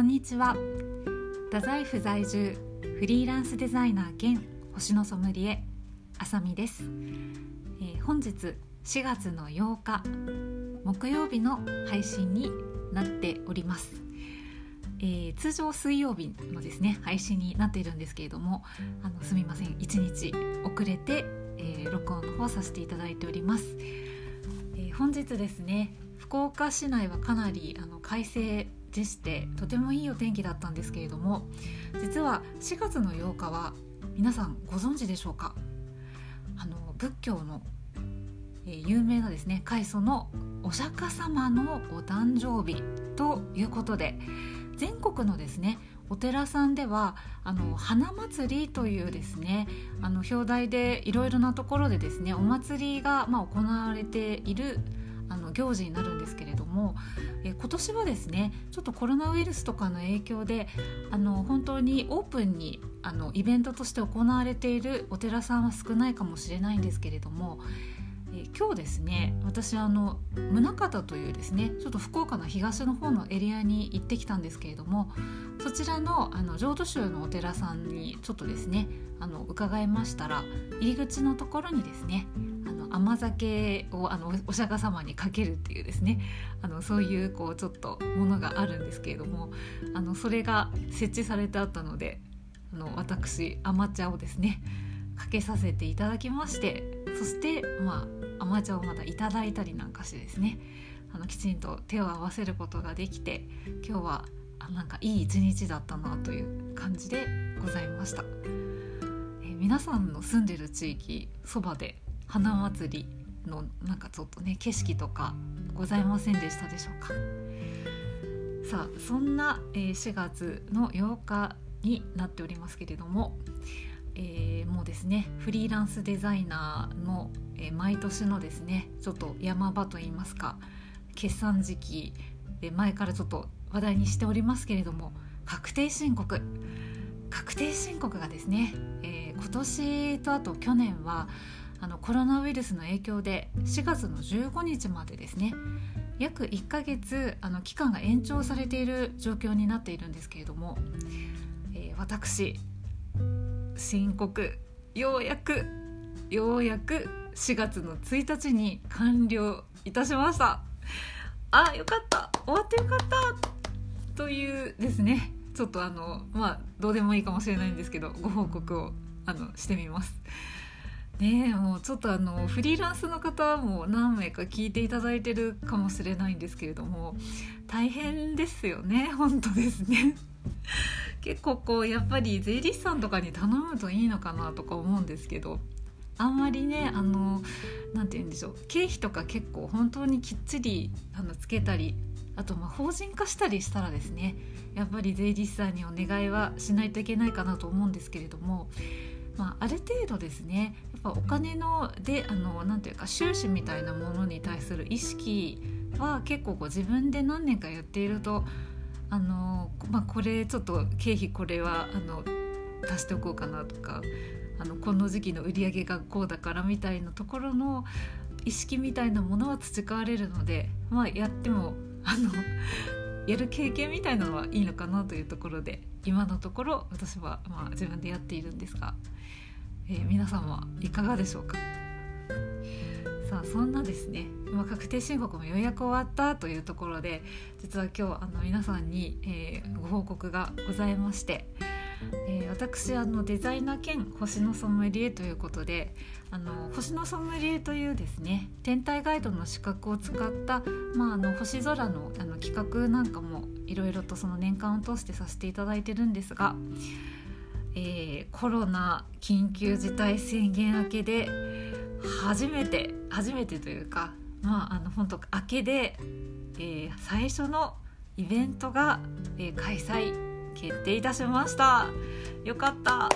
こんにちは。太宰府在住フリーランスデザイナー兼星のソムリエあさみです、えー、本日4月の8日木曜日の配信になっております、えー、通常水曜日のですね配信になっているんですけれどもあのすみません。1日遅れて、えー、録音の方させていただいております、え本日ですね福岡市内はかなりあの快晴でしてとてもいいお天気だったんですけれども実は4月の8日は皆さんご存知でしょうか？あの仏教の、えー、有名なですね開祖のお釈迦様のお誕生日ということで全国のですねお寺さんではあの花祭りというですねあの表題でいろいろなところでですねお祭りが、まあ、行われているあの行事になるんですけれども、え今年はですねちょっとコロナウイルスとかの影響であの本当にオープンにあのイベントとして行われているお寺さんは少ないかもしれないんですけれども、え今日ですね私あの宗像というですねちょっと福岡の東の方のエリアに行ってきたんですけれどもそちらのあの浄土宗のお寺さんにちょっとですねあの伺いましたら入り口のところにですね甘酒をあのお釈迦様にかけるっていうですねあのそういうこうちょっとものがあるんですけれどもあのそれが設置されてあったのであの私甘茶をですねかけさせていただきましてそしてまあ甘茶をまたいただいたりなんかしてですねあのきちんと手を合わせることができて今日はあなんかいい一日だったなという感じでございました。皆さんの住んでる地域そばで花祭りのなんかちょっとね景色とかございませんでしたでしょうか？さあそんな、えー、4月の8日になっておりますけれども、えー、もうですねフリーランスデザイナーの、えー、毎年のですねちょっと山場といいますか決算時期で前からちょっと話題にしておりますけれども確定申告。確定申告がですね、え、今年とあと去年はあのコロナウイルスの影響で4月の15日までですね約1ヶ月あの期間が延長されている状況になっているんですけれども、えー、私申告ようやくようやく4月の1日に完了いたしました。あよかった。終わってよかった。というですね。ちょっとあのまあどうでもいいかもしれないんですけどご報告をあのしてみます。ねもうちょっとあのフリーランスの方も何名か聞いていただいてるかもしれないんですけれども大変ですよね本当ですね。結構こうやっぱり税理士さんとかに頼むといいのかなとか思うんですけどあんまりねあの何て言うんでしょう経費とか結構本当にきっちりあのつけたりあとま法人化したりしたらですねやっぱり税理士さんにお願いはしないといけないかなと思うんですけれどもまあ、ある程度ですねやっぱお金のであのなんていうか収支みたいなものに対する意識は結構こう自分で何年かやっているとあの、まあ、これちょっと経費これはあの足しておこうかなとかあのこの時期の売り上げがこうだからみたいなところの意識みたいなものは培われるので、まあ、やってもあのやる経験みたいなのはいいのかなというところで。今のところ私はまあ自分でやっているんですがえー、皆さんはいかがでしょうか？さあそんなですね今確定申告もようやく終わったというところで実は今日あの皆さんに、えー、ご報告がございまして、えー、私あのデザイナー兼星のソムリエということであの星のソムリエというですね天体ガイドの資格を使った、まあ、あの星空のあの企画なんかもいろいろとその年間を通してさせていただいてるんですがえー、コロナ緊急事態宣言明けで初めて初めてというかまああの本当明けで、えー、最初のイベントが、えー、開催決定いたしました。よかった。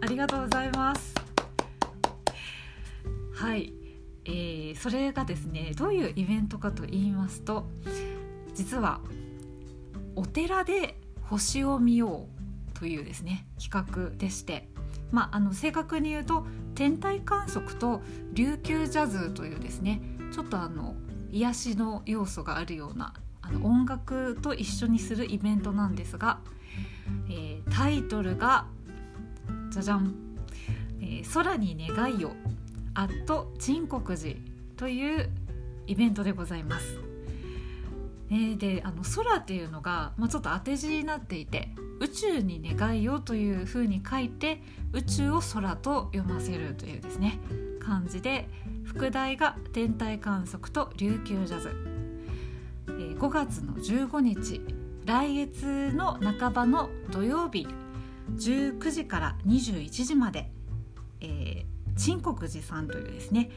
ありがとうございます。はい、えー、それがですねどういうイベントかと言いますと実はお寺で星を見ようというですね企画でして、まあ、あの正確に言うと天体観測と琉球ジャズというですねちょっとあの癒しの要素があるようなあの音楽と一緒にするイベントなんですが、タイトルがじゃじゃん、えー、空に願いをアット陳国寺というイベントでございます。えー、であの空っていうのが、まあ、ちょっと当て字になっていて宇宙に願いをというふうに書いて宇宙を空と読ませるというですね漢字で副題が天体観測と琉球ジャズ、えー、5月の15日来月の半ばの土曜日19時から21時まで、えー、陳国寺さんというですね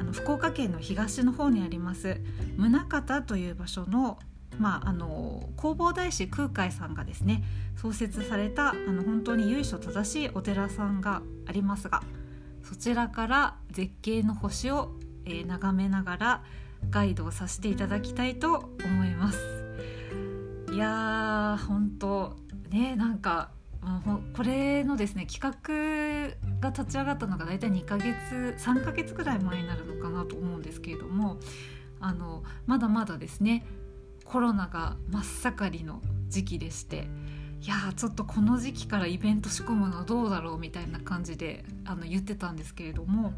あの福岡県の東の方にあります宗像という場所のまあ、あの弘法大師空海さんがですね創設されたあの本当に由緒正しいお寺さんがありますがそちらから絶景の星を、えー、眺めながらガイドをさせていただきたいと思います。いやー本当ねなんかこれのですね企画が立ち上がったのが大体2ヶ月3ヶ月ぐらい前になるのかなと思うんですけれどもあのまだまだですねコロナが真っ盛りの時期でしていやちょっとこの時期からイベント仕込むのどうだろうみたいな感じであの言ってたんですけれども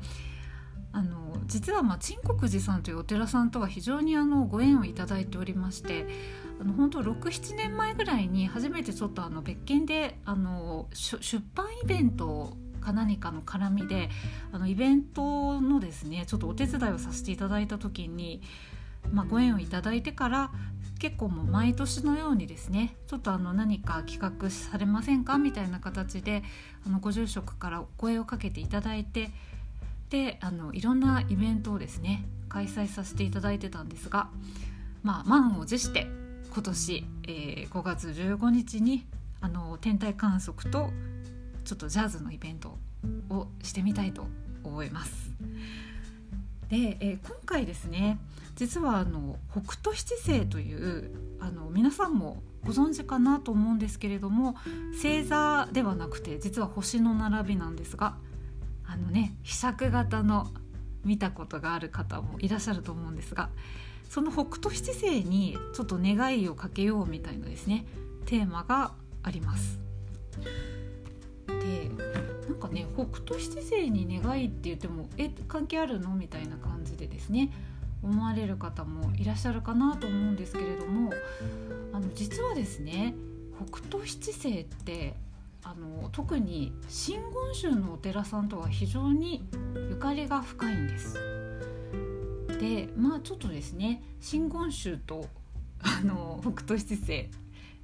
あの実はまあ陳国寺さんというお寺さんとは非常にあのご縁をいただいておりましてあの本当67年前ぐらいに初めてちょっとあの別件であの出版イベントか何かの絡みであのイベントのですねちょっとお手伝いをさせていただいた時に、まあ、ご縁をいただいてから結構もう毎年のようにですねちょっとあの何か企画されませんかみたいな形であのご住職からお声をかけていただいてであのいろんなイベントをですね開催させていただいてたんですが、まあ、満を持して今年、えー、5月15日にあの天体観測とちょっとジャズのイベントをしてみたいと思います。で、えー、今回ですね実はあの北斗七星というあの皆さんもご存知かなと思うんですけれども星座ではなくて実は星の並びなんですがあのねひしゃく型の見たことがある方もいらっしゃると思うんですがその北斗七星にちょっと願いをかけようみたいなですねテーマがあります。でなんかね北斗七星に願いって言ってもえ関係あるの？みたいな感じでですね思われる方もいらっしゃるかなと思うんですけれどもあの実はですね北斗七星ってあの特に真言宗のお寺さんとは非常にゆかりが深いんです。でまあちょっとですね真言宗と あの北斗七星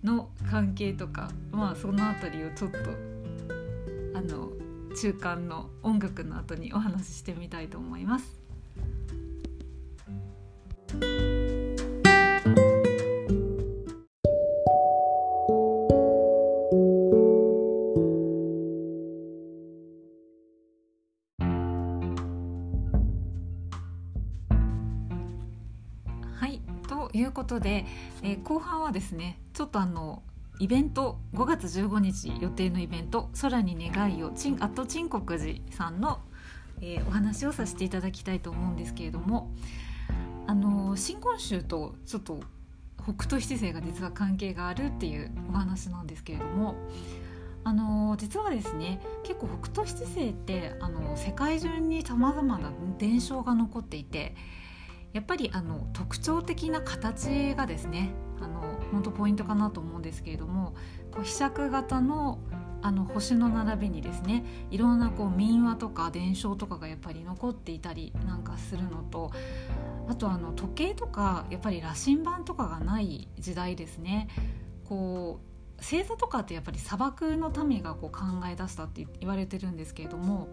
の関係とかまあその辺りをちょっとあの中間の音楽の後にお話ししてみたいと思います。ことで、えー、後半はですねちょっとあのイベント5月15日予定のイベント「空に願いをちんあと陳国寺さんの、えー、お話をさせていただきたいと思うんですけれどもあの真言宗とちょっと北斗七星が実は関係があるっていうお話なんですけれどもあの実はですね結構北斗七星ってあの世界中にさまざまな伝承が残っていてやっぱりあの特徴的な形がですねあの本当ポイントかなと思うんですけれどもこう被釈型のあの星の並びにですねいろんなこう民話とか伝承とかがやっぱり残っていたりなんかするのとあとあの時計とかやっぱり羅針盤とかがない時代ですね。こう星座とかってやっぱり砂漠の民がこう考え出したって言われてるんですけれども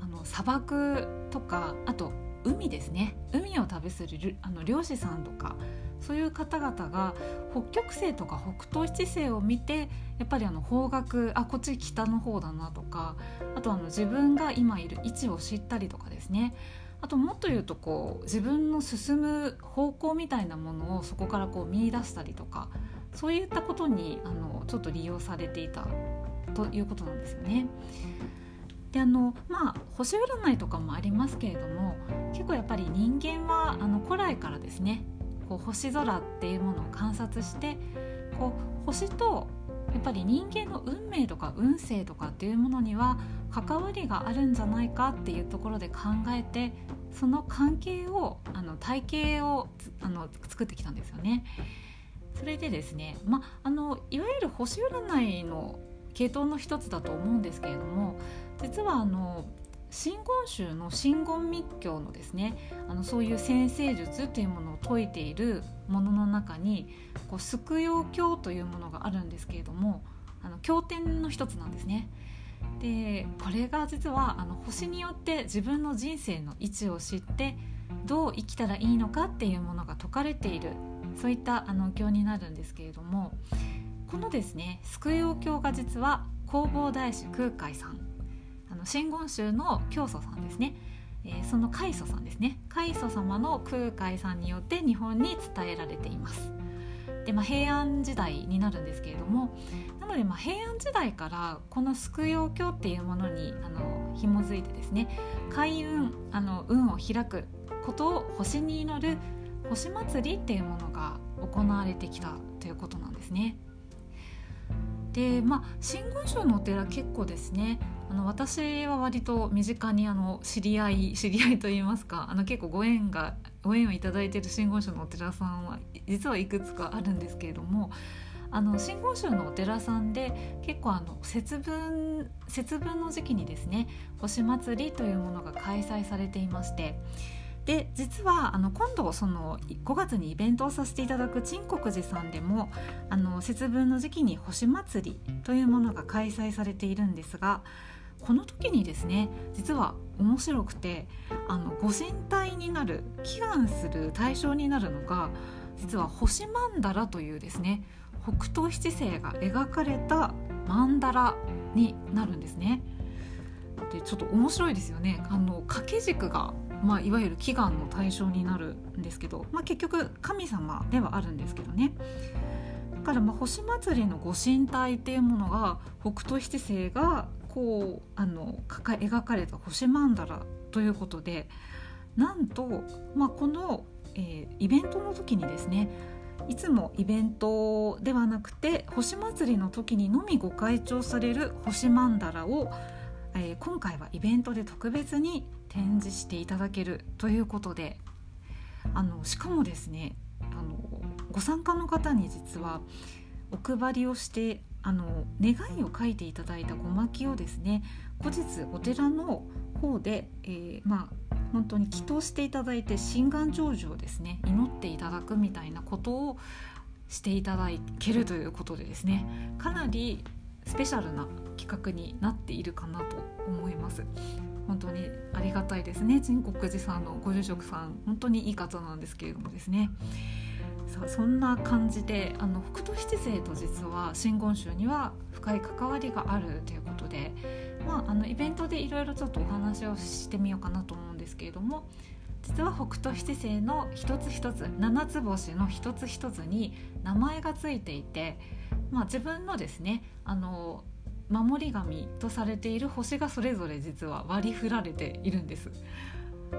あの砂漠とかあと海ですね海を旅するあの漁師さんとかそういう方々が北極星とか北東七星を見てやっぱりあの方角あこっち北の方だなとかあとあの自分が今いる位置を知ったりとかですねあともっと言うとこう自分の進む方向みたいなものをそこからこう見出したりとかそういったことにあのちょっと利用されていたということなんですよね。であのまあ星占いとかもありますけれども結構やっぱり人間はあの古来からですねこう星空っていうものを観察してこう星とやっぱり人間の運命とか運勢とかっていうものには関わりがあるんじゃないかっていうところで考えてその関係をあの体系をあの作ってきたんですよね。それでですね、まああのいわゆる星占いの系統の一つだと思うんですけれども実はあの真言宗の真言密教のですねあのそういう先生術というものを説いているものの中にこう救養経というものがあるんですけれどもあの経典の一つなんですね。でこれが実はあの星によって自分の人生の位置を知ってどう生きたらいいのかっていうものが説かれているそういったあの経になるんですけれどもこのですね救養経が実は弘法大師空海さんあの真言宗の教祖さんですね、えー、その開祖さんですね開祖様の空海さんによって日本に伝えられています。でまあ、平安時代になるんですけれどもなのでまあ平安時代からこの救養経っていうものにあの紐づいてですね開運あの運を開くことを星に祈る星祭りっていうものが行われてきたということなんですね。でまあ真言宗のお寺結構ですね。あの私は割と身近にあの知り合い知り合いといいますかあの結構ご縁がご縁をいいている真言宗のお寺さんは実はいくつかあるんですけれどもあの真言宗のお寺さんで結構あの節分節分の時期にですね星祭りというものが開催されていましてで実はあの今度その5月にイベントをさせていただく陳国寺さんでもあの節分の時期に星祭りというものが開催されているんですがこの時にですね実は面白くてあのご神体になる祈願する対象になるのが実は星曼荼羅というですね北斗七星が描かれた曼荼羅になるんですね。でちょっと面白いですよねあの掛け軸がまあ、いわゆる祈願の対象になるんですけど、まあ、結局神様ではあるんですけどね。だからまあ星祭りのご神体っていうものが北斗七星がこうあの描かれた星曼荼羅ということでなんと、まあ、この、えー、イベントの時にですねいつもイベントではなくて星祭りの時にのみご開帳される星曼荼羅を、えー、今回はイベントで特別に展示していただけるということであのしかもですねあのご参加の方に実はお配りをしてあの願いを書いていただいたごまきをですね後日お寺の方で、えー、まあ本当に祈祷していただいて心願成就をですね祈っていただくみたいなことをしていただけるということでですねかなりスペシャルな企画になっているかなと思います。本当にありがたいですね陳国寺さんのご住職さん本当にいい方なんですけれどもですねさあそんな感じであの北斗七星と実は真言宗には深い関わりがあるということで、まあ、あのイベントでいろいろちょっとお話をしてみようかなと思うんですけれども実は北斗七星の一つ一つ七つ星の一つ一つに名前がついていて、まあ、自分のですねあの守り神とされている星がそれぞれ実は割り振られているんです。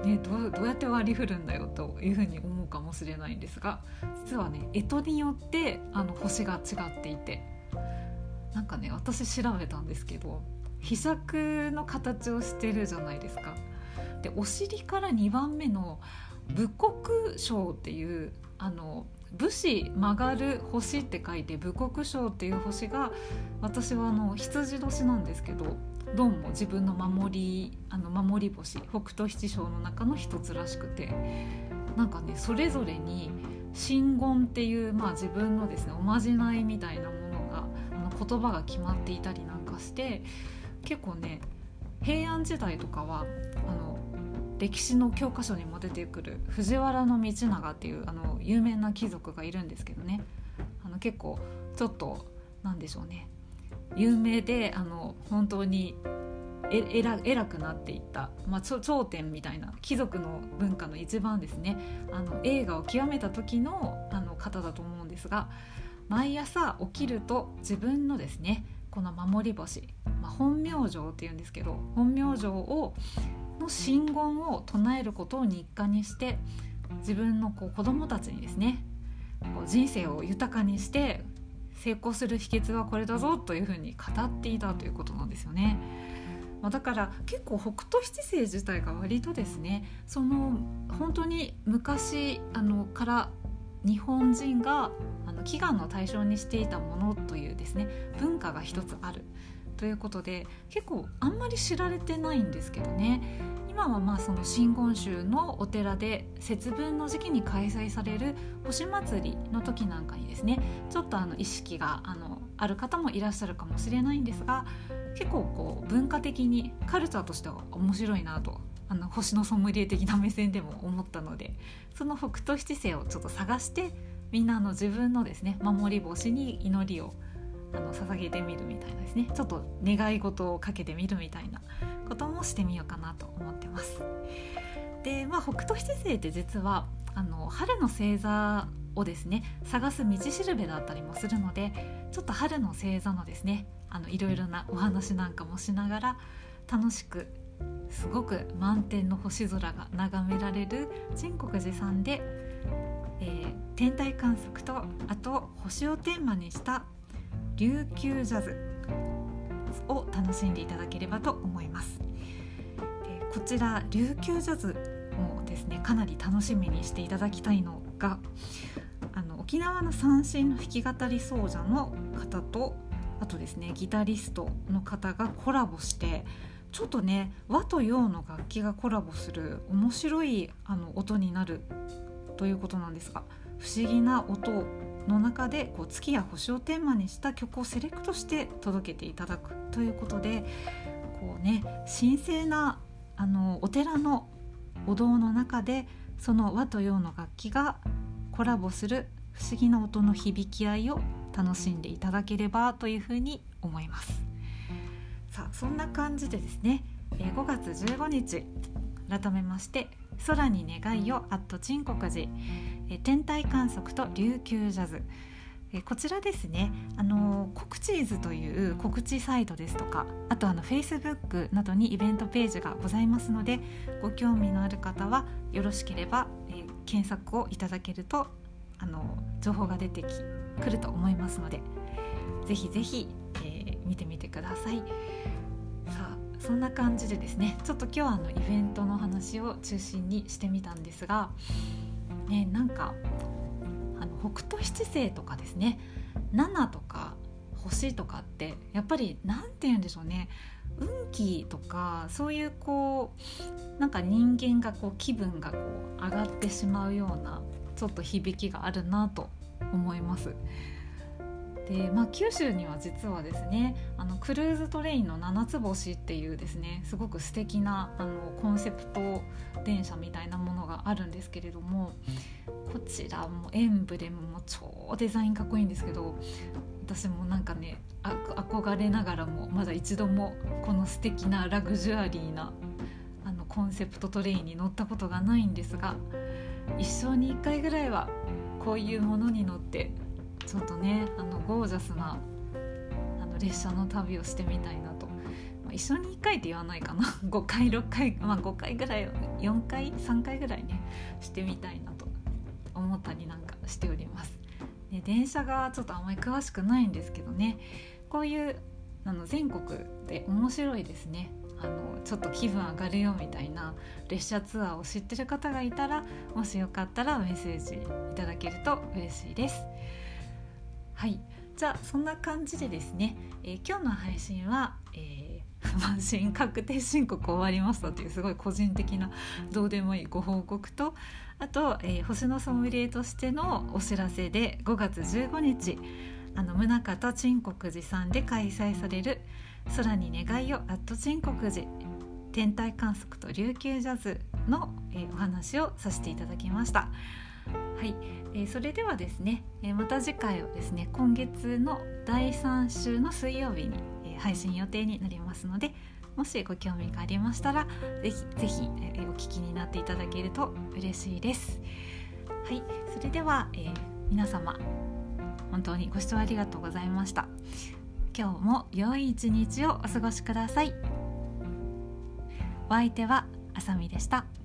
ね、どうどうやって割り振るんだよというふうに思うかもしれないんですが実はね干支によってあの星が違っていてなんかね私調べたんですけど秘釈の形をしてるじゃないですか。でお尻から2番目の仏国章っていうあの武士曲がる星って書いて武国章っていう星が私はあの羊年なんですけどどうも自分の守りあの守り星北斗七星の中の一つらしくてなんかねそれぞれに真言っていう、まあ、自分のですねおまじないみたいなものがあの言葉が決まっていたりなんかして結構ね平安時代とかはあの歴史の教科書にも出てくる藤原道長っていうあの有名な貴族がいるんですけどね。あの結構ちょっとなんでしょうね。有名であの本当に偉くなっていった、まあ、頂点みたいな貴族の文化の一番ですね。あの映画を極めた時のあの方だと思うんですが毎朝起きると自分のですねこの守り星、まあ、本明星っていうんですけど本明星をの真言を唱えることを日課にして自分のこう子供たちにですねこう人生を豊かにして成功する秘訣はこれだぞというふうに語っていたということなんですよね。ま、だから結構北斗七星自体が割とですねその本当に昔あのから日本人があの祈願の対象にしていたものというですね文化が一つあるということで結構あんまり知られてないんですけどね。今はまあその真言宗のお寺で節分の時期に開催される星祭りの時なんかにですねちょっとあの意識があのある方もいらっしゃるかもしれないんですが結構こう文化的にカルチャーとしては面白いなとあの星のソムリエ的な目線でも思ったのでその北斗七星をちょっと探してみんなの自分のですね守り星に祈りをあの捧げてみるみたいなですねちょっと願い事をかけてみるみたいなこともしてみようかなと思ってます。で、まあ、北斗七星って実はあの春の星座をですね探す道しるべだったりもするのでちょっと春の星座のですねあのいろいろなお話なんかもしながら楽しくすごく満天の星空が眺められる陳国寺さんで、えー、天体観測とあと星をテーマにした琉球ジャズを楽しんでいただければと思います。え、こちら琉球ジャズもですねかなり楽しみにしていただきたいのがあの沖縄の三振の弾き語り奏者の方とあとですねギタリストの方がコラボしてちょっとね和と洋の楽器がコラボする面白いあの音になるということなんですが不思議な音の中でこう月や星をテーマにした曲をセレクトして届けていただくということでこうね神聖なあのお寺のお堂の中でその和と洋の楽器がコラボする不思議な音の響き合いを楽しんでいただければというふうに思います。さあそんな感じでですね5月15日改めまして「空に願いを」アット鎮国寺天体観測と琉球ジャズ。こちらですねあの告知ーズという告知サイトですとかあとあのフェイスブックなどにイベントページがございますのでご興味のある方はよろしければ、え、検索をいただけるとあの情報が出てきくると思いますのでぜひぜひ、えー、見てみてください。さあそんな感じでですねちょっと今日はあのイベントの話を中心にしてみたんですがねなんかあの北斗七星とかですね7とか星とかってやっぱり何て言うんでしょうね運気とかそういうこうなんか人間がこう気分がこう上がってしまうようなちょっと響きがあるなと思います。でまあ、九州には実はですねあのクルーズトレインの七つ星っていうですねすごく素敵なあのコンセプト電車みたいなものがあるんですけれどもこちらもエンブレムも超デザインかっこいいんですけど私もなんかね憧れながらもまだ一度もこの素敵なラグジュアリーなあのコンセプトトレインに乗ったことがないんですが一生に1回ぐらいはこういうものに乗ってちょっとねあのゴージャスなあの列車の旅をしてみたいなと、まあ、一緒に1回って言わないかな。5回6回まあ5回ぐらい4回3回ぐらいねしてみたいなと。思ったりなんかしております。で電車がちょっとあんまり詳しくないんですけどね。こういうあの全国で面白いですね。あのちょっと気分上がるよみたいな列車ツアーを知ってる方がいたらもしよかったらメッセージいただけると嬉しいです。はいじゃあそんな感じでですね、えー、今日の配信は、えー、満審確定申告終わりましたというすごい個人的などうでもいいご報告とあと、えー、星のソムリエとしてのお知らせで5月15日あの宗像陳国寺さんで開催される空に願いをアット陳国寺天体観測と琉球ジャズの、えー、お話をさせていただきました。はい、えー、それではですね、えー、また次回はですね今月の第3週の水曜日に、えー、配信予定になりますのでもしご興味がありましたらぜひぜひ、えー、お聞きになっていただけると嬉しいです。はい、それでは、えー、皆様本当にご視聴ありがとうございました。今日も良い一日をお過ごしくださいお相手はあさみでした。